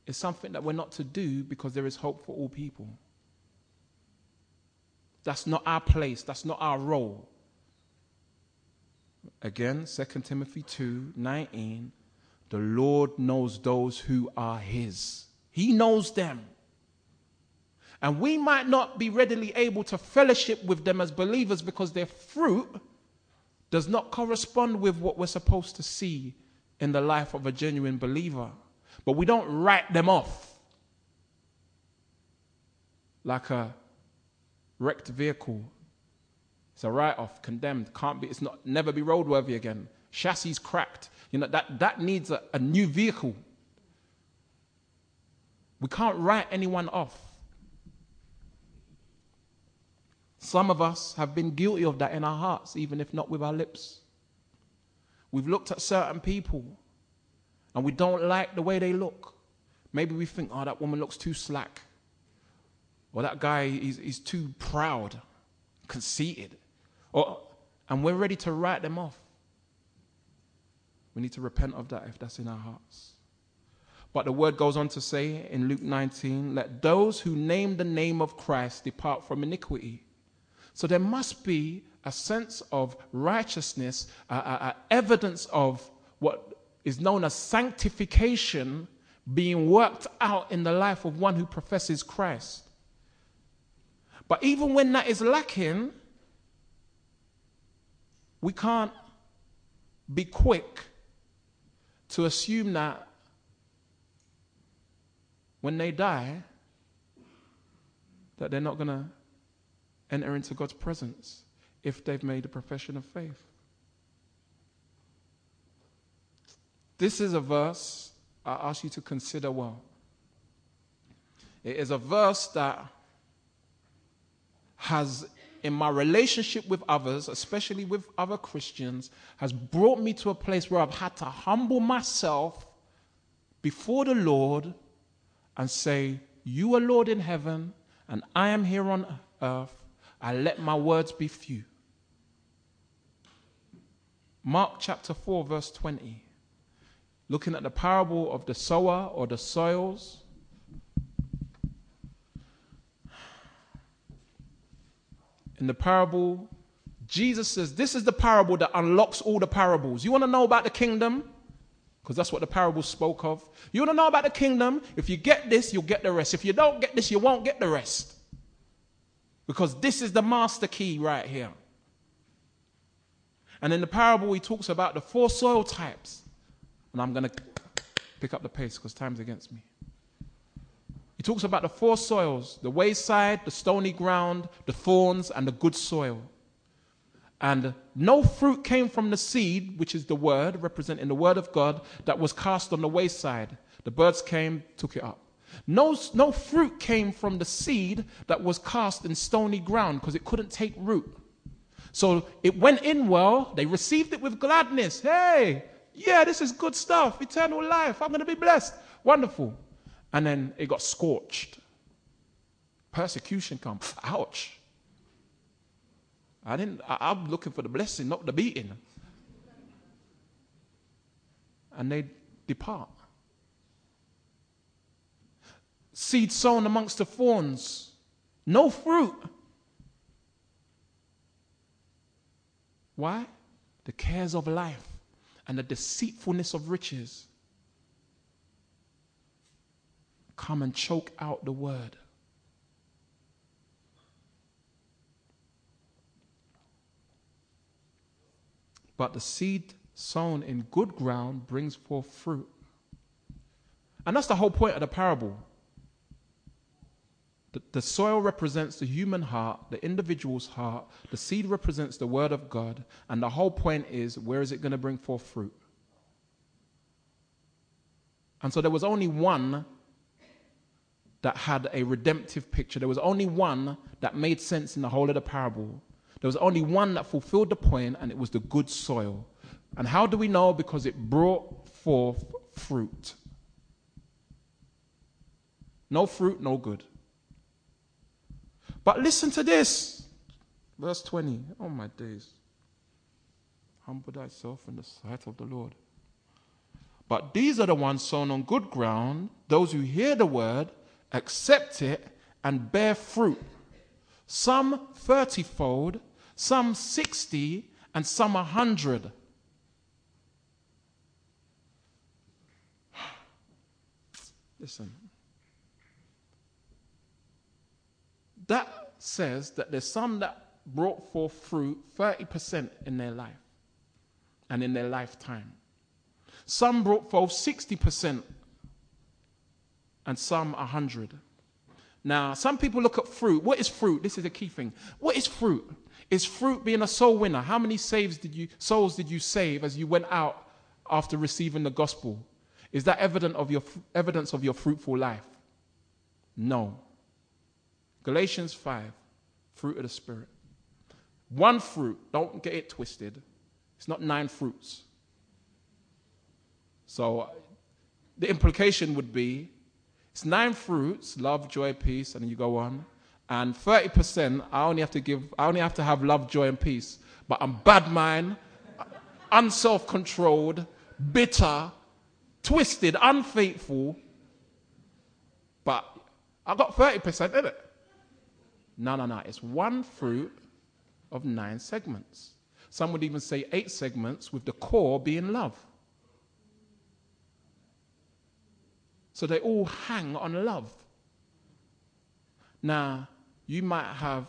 is something that we're not to do because there is hope for all people. That's not our place, that's not our role. Again, 2 Timothy 2 19. The Lord knows those who are His, He knows them. And we might not be readily able to fellowship with them as believers because their fruit does not correspond with what we're supposed to see in the life of a genuine believer. But we don't write them off like a wrecked vehicle. It's a write off, condemned, can't be, it's not, never be roadworthy again. Chassis cracked. You know, that, that needs a, a new vehicle. We can't write anyone off. Some of us have been guilty of that in our hearts, even if not with our lips. We've looked at certain people and we don't like the way they look. Maybe we think, oh, that woman looks too slack. Or that guy, is, he's too proud, conceited. Or, and we're ready to write them off. We need to repent of that if that's in our hearts. But the word goes on to say in Luke 19, let those who name the name of Christ depart from iniquity. So there must be a sense of righteousness, uh, evidence of what is known as sanctification being worked out in the life of one who professes Christ. But even when that is lacking, we can't be quick to assume that when they die, that they're not going to enter into God's presence if they've made a profession of faith. This is a verse I ask you to consider well. It is a verse that has, in my relationship with others, especially with other Christians, has brought me to a place where I've had to humble myself before the Lord and say, You are Lord in heaven, and I am here on earth. I let my words be few. Mark chapter 4, verse 20. Looking at the parable of the sower or the soils. In the parable, Jesus says, This is the parable that unlocks all the parables. You want to know about the kingdom? Because that's what the parable spoke of. You want to know about the kingdom? If you get this, you'll get the rest. If you don't get this, you won't get the rest. Because this is the master key right here. And in the parable, he talks about the four soil types. And I'm going to pick up the pace because time's against me. He talks about the four soils the wayside, the stony ground, the thorns, and the good soil. And no fruit came from the seed, which is the word, representing the word of God, that was cast on the wayside. The birds came, took it up. No, no fruit came from the seed that was cast in stony ground because it couldn't take root. So it went in well. They received it with gladness. Hey, yeah, this is good stuff. Eternal life. I'm going to be blessed. Wonderful. And then it got scorched. Persecution come. Ouch. I didn't, I, I'm looking for the blessing, not the beating. And they depart seed sown amongst the thorns, no fruit. Why? The cares of life and the deceitfulness of riches come and choke out the word. But the seed sown in good ground brings forth fruit. And that's the whole point of the parable. The, the soil represents the human heart, the individual's heart. The seed represents the word of God. And the whole point is where is it going to bring forth fruit? And so there was only one that had a redemptive picture. There was only one that made sense in the whole of the parable. There was only one that fulfilled the point, and it was the good soil. And how do we know? Because it brought forth fruit. No fruit, no good. But listen to this. Verse 20. Oh, my days. Humble thyself in the sight of the Lord. But these are the ones sown on good ground, those who hear the word, accept it, and bear fruit. Some thirtyfold, some sixty, and some a hundred. Listen, that says that there's some that brought forth fruit 30% in their life. and in their lifetime. Some brought forth 60% and some 100. Now, some people look at fruit. What is fruit? This is a key thing. What is fruit? Is fruit being a soul winner? How many saves did you, souls did you save as you went out after receiving the gospel? Is that evident of your, evidence of your fruitful life? No. Galatians 5, fruit of the Spirit. One fruit, don't get it twisted. It's not nine fruits. So the implication would be it's nine fruits love, joy, peace, and you go on. And 30%, I only have to give, I only have to have love, joy, and peace. But I'm bad mind, unself controlled, bitter, twisted, unfaithful. But I got 30% in it. No, no, no. It's one fruit of nine segments. Some would even say eight segments, with the core being love. So they all hang on love. Now, you might have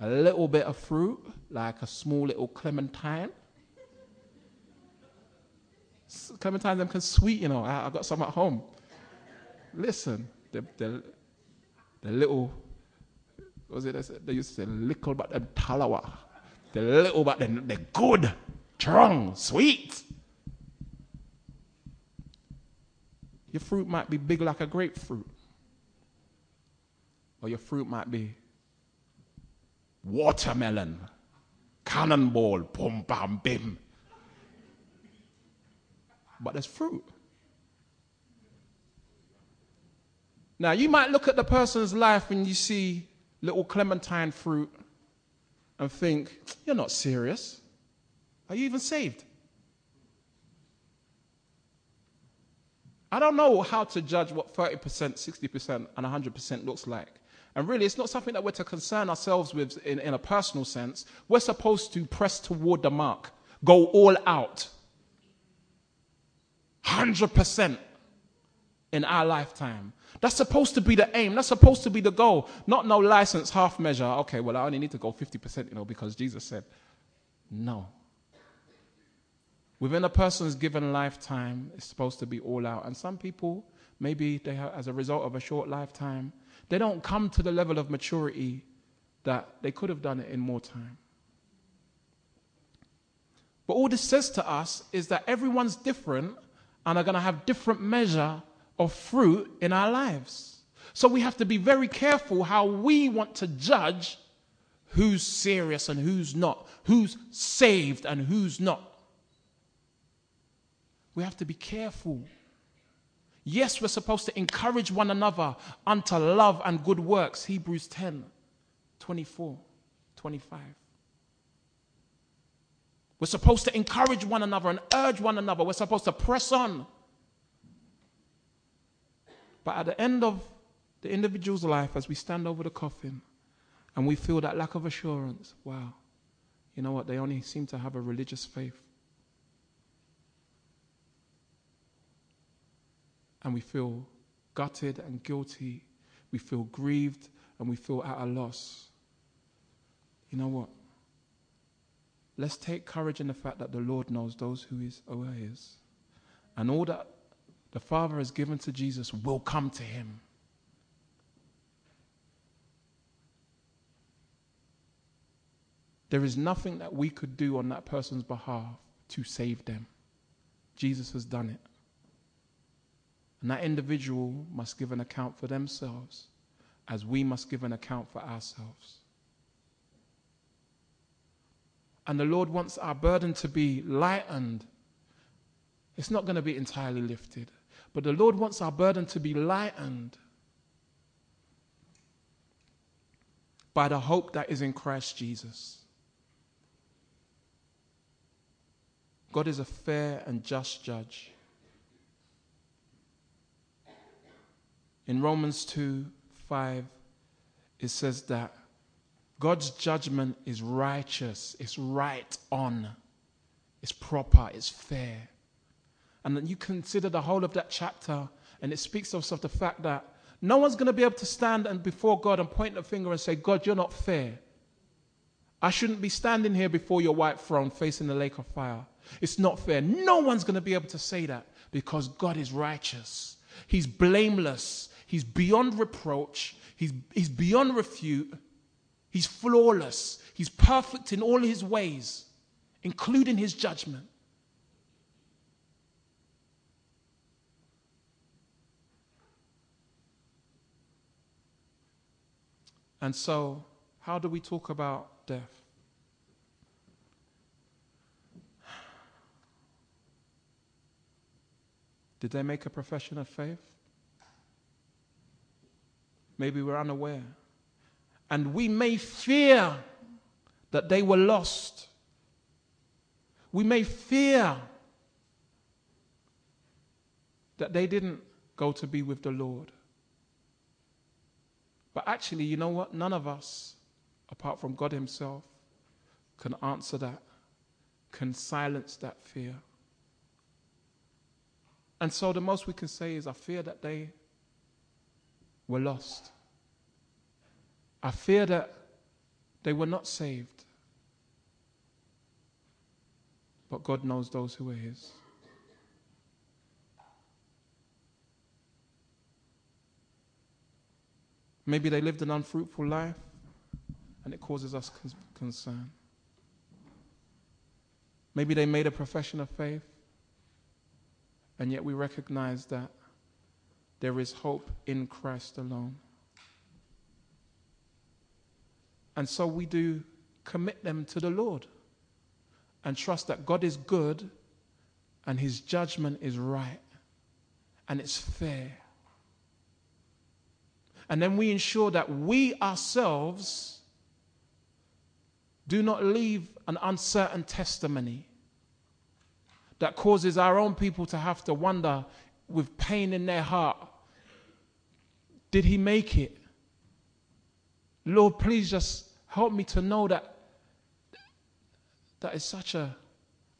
a little bit of fruit, like a small little clementine. Clementines them can sweet, you know. I, I got some at home. Listen, the, the, the little, was it? They used to say little but them talawa. The little but them, they're good, strong, sweet. Your fruit might be big like a grapefruit. Or your fruit might be watermelon, cannonball, boom, bam, bim. But there's fruit. Now, you might look at the person's life and you see little clementine fruit and think, you're not serious. Are you even saved? I don't know how to judge what 30%, 60%, and 100% looks like. And really, it's not something that we're to concern ourselves with in, in a personal sense. We're supposed to press toward the mark, go all out. 100% in our lifetime. That's supposed to be the aim. That's supposed to be the goal. Not no license, half measure. Okay, well, I only need to go 50%, you know, because Jesus said. No. Within a person's given lifetime, it's supposed to be all out. And some people, maybe they have, as a result of a short lifetime, they don't come to the level of maturity that they could have done it in more time. But all this says to us is that everyone's different and are going to have different measure of fruit in our lives. So we have to be very careful how we want to judge who's serious and who's not, who's saved and who's not. We have to be careful. Yes, we're supposed to encourage one another unto love and good works. Hebrews 10 24, 25. We're supposed to encourage one another and urge one another. We're supposed to press on. But at the end of the individual's life, as we stand over the coffin and we feel that lack of assurance, wow, you know what? They only seem to have a religious faith. and we feel gutted and guilty. We feel grieved and we feel at a loss. You know what? Let's take courage in the fact that the Lord knows those who is aware is. And all that the Father has given to Jesus will come to him. There is nothing that we could do on that person's behalf to save them. Jesus has done it. And that individual must give an account for themselves as we must give an account for ourselves. And the Lord wants our burden to be lightened. It's not going to be entirely lifted, but the Lord wants our burden to be lightened by the hope that is in Christ Jesus. God is a fair and just judge. In Romans 2 5, it says that God's judgment is righteous, it's right on, it's proper, it's fair. And then you consider the whole of that chapter, and it speaks of, the fact that no one's going to be able to stand and before God and point the finger and say, God, you're not fair. I shouldn't be standing here before your white throne facing the lake of fire. It's not fair. No one's going to be able to say that because God is righteous. He's blameless. He's beyond reproach. He's, he's beyond refute. He's flawless. He's perfect in all his ways, including his judgment. And so, how do we talk about death? Did they make a profession of faith? Maybe we're unaware. And we may fear that they were lost. We may fear that they didn't go to be with the Lord. But actually, you know what? None of us, apart from God Himself, can answer that, can silence that fear. And so the most we can say is, I fear that they were lost. I fear that they were not saved. But God knows those who are His. Maybe they lived an unfruitful life and it causes us concern. Maybe they made a profession of faith and yet we recognize that there is hope in Christ alone. And so we do commit them to the Lord and trust that God is good and his judgment is right and it's fair. And then we ensure that we ourselves do not leave an uncertain testimony that causes our own people to have to wonder with pain in their heart did he make it? Lord, please just help me to know that that is such a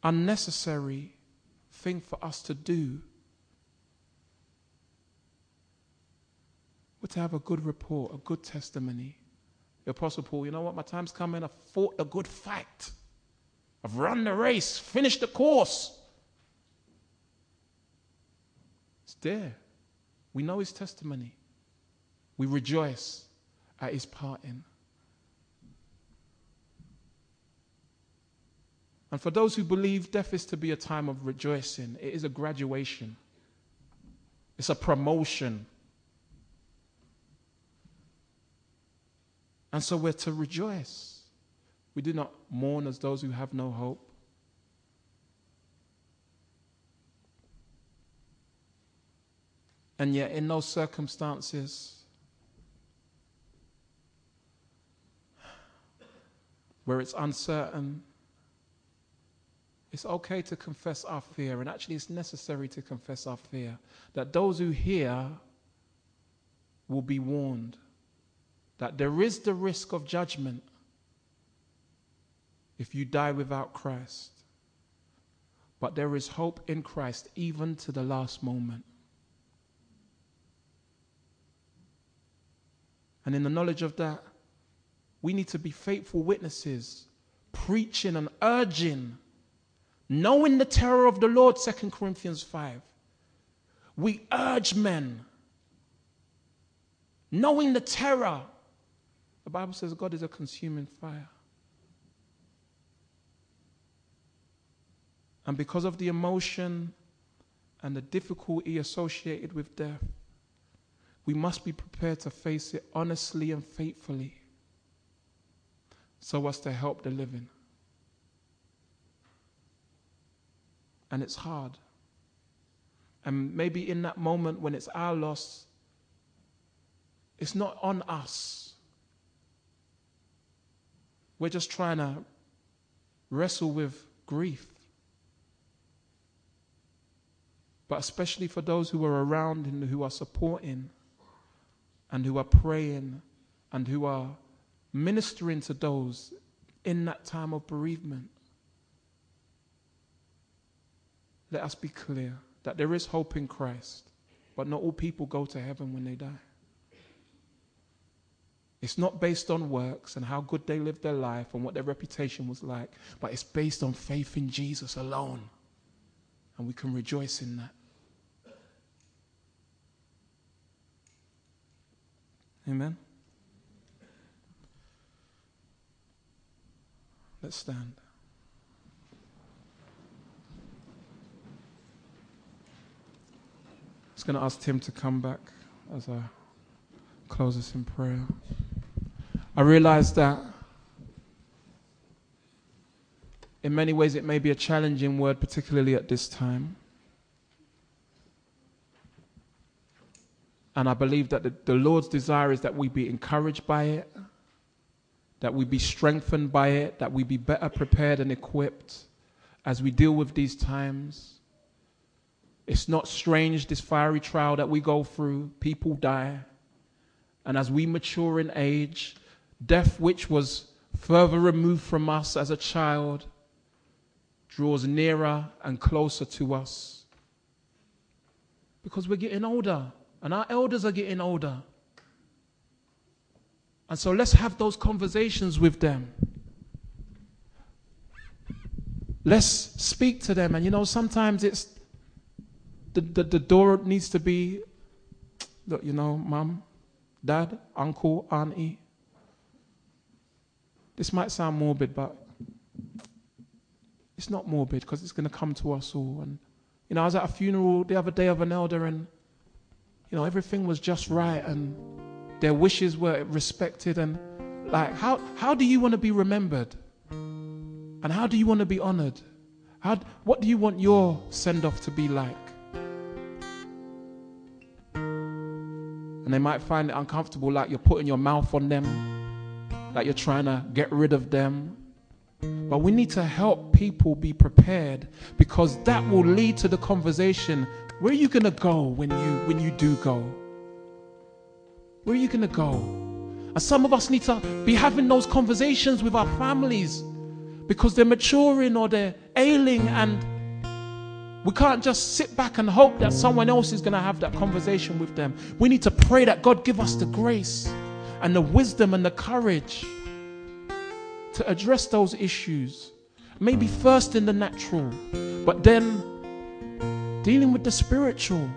unnecessary thing for us to do. To have a good report, a good testimony. The Apostle Paul, you know what? My time's coming. I've fought a good fight. I've run the race, finished the course. It's there. We know his testimony. We rejoice at his parting. And for those who believe death is to be a time of rejoicing, it is a graduation, it's a promotion. And so we're to rejoice. We do not mourn as those who have no hope. And yet, in those circumstances where it's uncertain, it's okay to confess our fear. And actually, it's necessary to confess our fear. That those who hear will be warned that there is the risk of judgment if you die without Christ. But there is hope in Christ even to the last moment. And in the knowledge of that, we need to be faithful witnesses, preaching and urging, knowing the terror of the Lord, 2 Corinthians 5. We urge men, knowing the terror. The Bible says God is a consuming fire. And because of the emotion and the difficulty associated with death, we must be prepared to face it honestly and faithfully so as to help the living. And it's hard. And maybe in that moment when it's our loss, it's not on us. We're just trying to wrestle with grief. But especially for those who are around and who are supporting and who are praying and who are ministering to those in that time of bereavement. Let us be clear that there is hope in Christ, but not all people go to heaven when they die. It's not based on works and how good they lived their life and what their reputation was like, but it's based on faith in Jesus alone. And we can rejoice in that. Amen. Let's stand. I was going to ask Tim to come back as I close us in prayer. I realize that in many ways it may be a challenging word, particularly at this time. And I believe that the, the, Lord's desire is that we be encouraged by it, that we be strengthened by it, that we be better prepared and equipped as we deal with these times. It's not strange, this fiery trial that we go through. People die. And as we mature in age, death, which was further removed from us as a child, draws nearer and closer to us. Because we're getting older, and our elders are getting older. And so let's have those conversations with them. Let's speak to them. And you know, sometimes it's the, the, the door needs to be, look, you know, mom, dad, uncle, auntie. This might sound morbid, but it's not morbid because it's going to come to us all. And, you know, I was at a funeral the other day of an elder and, you know, everything was just right and their wishes were respected. And, like, how, how do you want to be remembered? And how do you want to be honored? How, what do you want your send off to be like? And they might find it uncomfortable, like you're putting your mouth on them, like you're trying to get rid of them. But we need to help people be prepared because that will lead to the conversation. Where are you going to go when you when you do go? Where are you going to go? And some of us need to be having those conversations with our families because they're maturing or they're ailing and we can't just sit back and hope that someone else is going to have that conversation with them. We need to pray that God give us the grace and the wisdom and the courage to address those issues. Maybe first in the natural, but then dealing with the spiritual.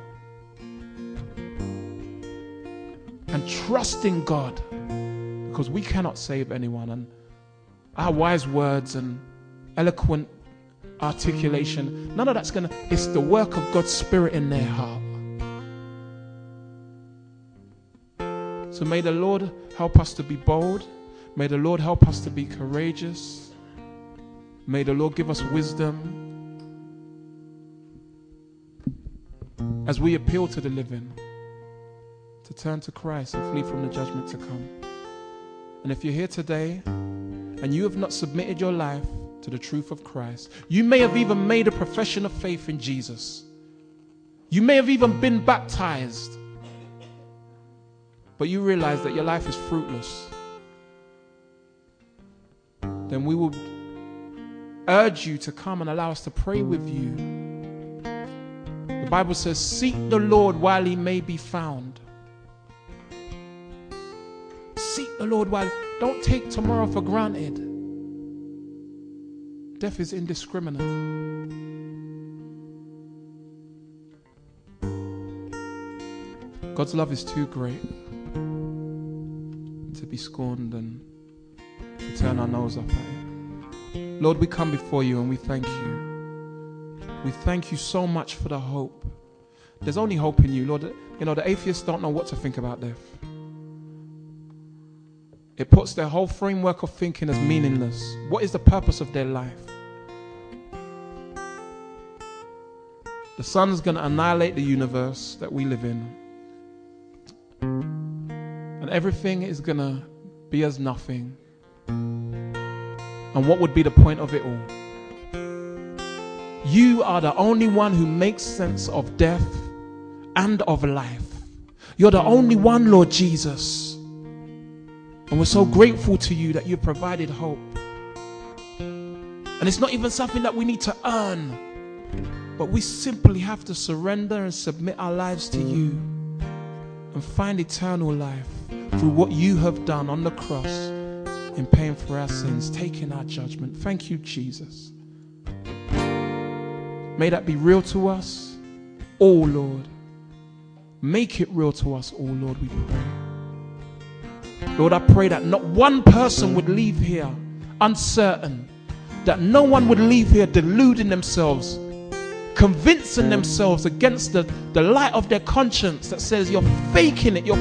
And trusting God because we cannot save anyone. And our wise words and eloquent articulation. None of that's going to, it's the work of God's Spirit in their heart. So may the Lord help us to be bold. May the Lord help us to be courageous. May the Lord give us wisdom as we appeal to the living to turn to Christ and flee from the judgment to come. And if you're here today and you have not submitted your life to the truth of Christ. You may have even made a profession of faith in Jesus. You may have even been baptized. But you realize that your life is fruitless. Then we will urge you to come and allow us to pray with you. The Bible says, Seek the Lord while he may be found. Seek the Lord while. Don't take tomorrow for granted. Death is indiscriminate. God's love is too great to be scorned and to turn our nose up at it. Lord, we come before you and we thank you. We thank you so much for the hope. There's only hope in you, Lord. You know, the atheists don't know what to think about death. It puts their whole framework of thinking as meaningless. What is the purpose of their life? The sun's going to annihilate the universe that we live in. And everything is going to be as nothing. And what would be the point of it all? You are the only one who makes sense of death and of life. You're the only one, Lord Jesus. And we're so grateful to you that you've provided hope. And it's not even something that we need to earn. But we simply have to surrender and submit our lives to you and find eternal life. Through what you have done on the cross in paying for our sins, taking our judgment. Thank you, Jesus. May that be real to us, oh Lord. Make it real to us, oh Lord, we pray. Lord, I pray that not one person would leave here uncertain, that no one would leave here deluding themselves, convincing themselves against the, the light of their conscience that says you're faking it, you're,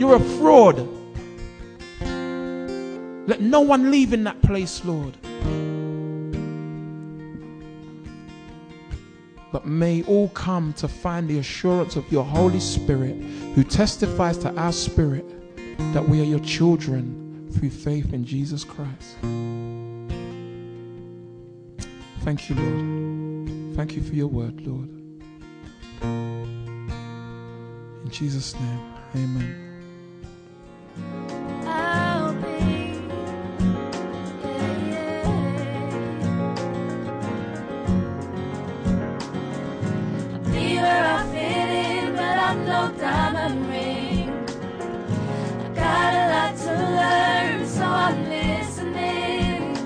you're a fraud. Let no one leave in that place, Lord. But may all come to find the assurance of your Holy Spirit who testifies to our spirit that we are your children through faith in Jesus Christ. Thank you, Lord. Thank you for your word, Lord. In Jesus' name, amen. got no diamond ring. I got a lot to learn, so I'm listening.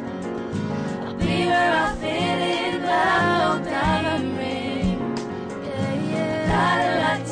I'll be where I fit in, but I'm no diamond ring. Yeah, yeah. Got a lot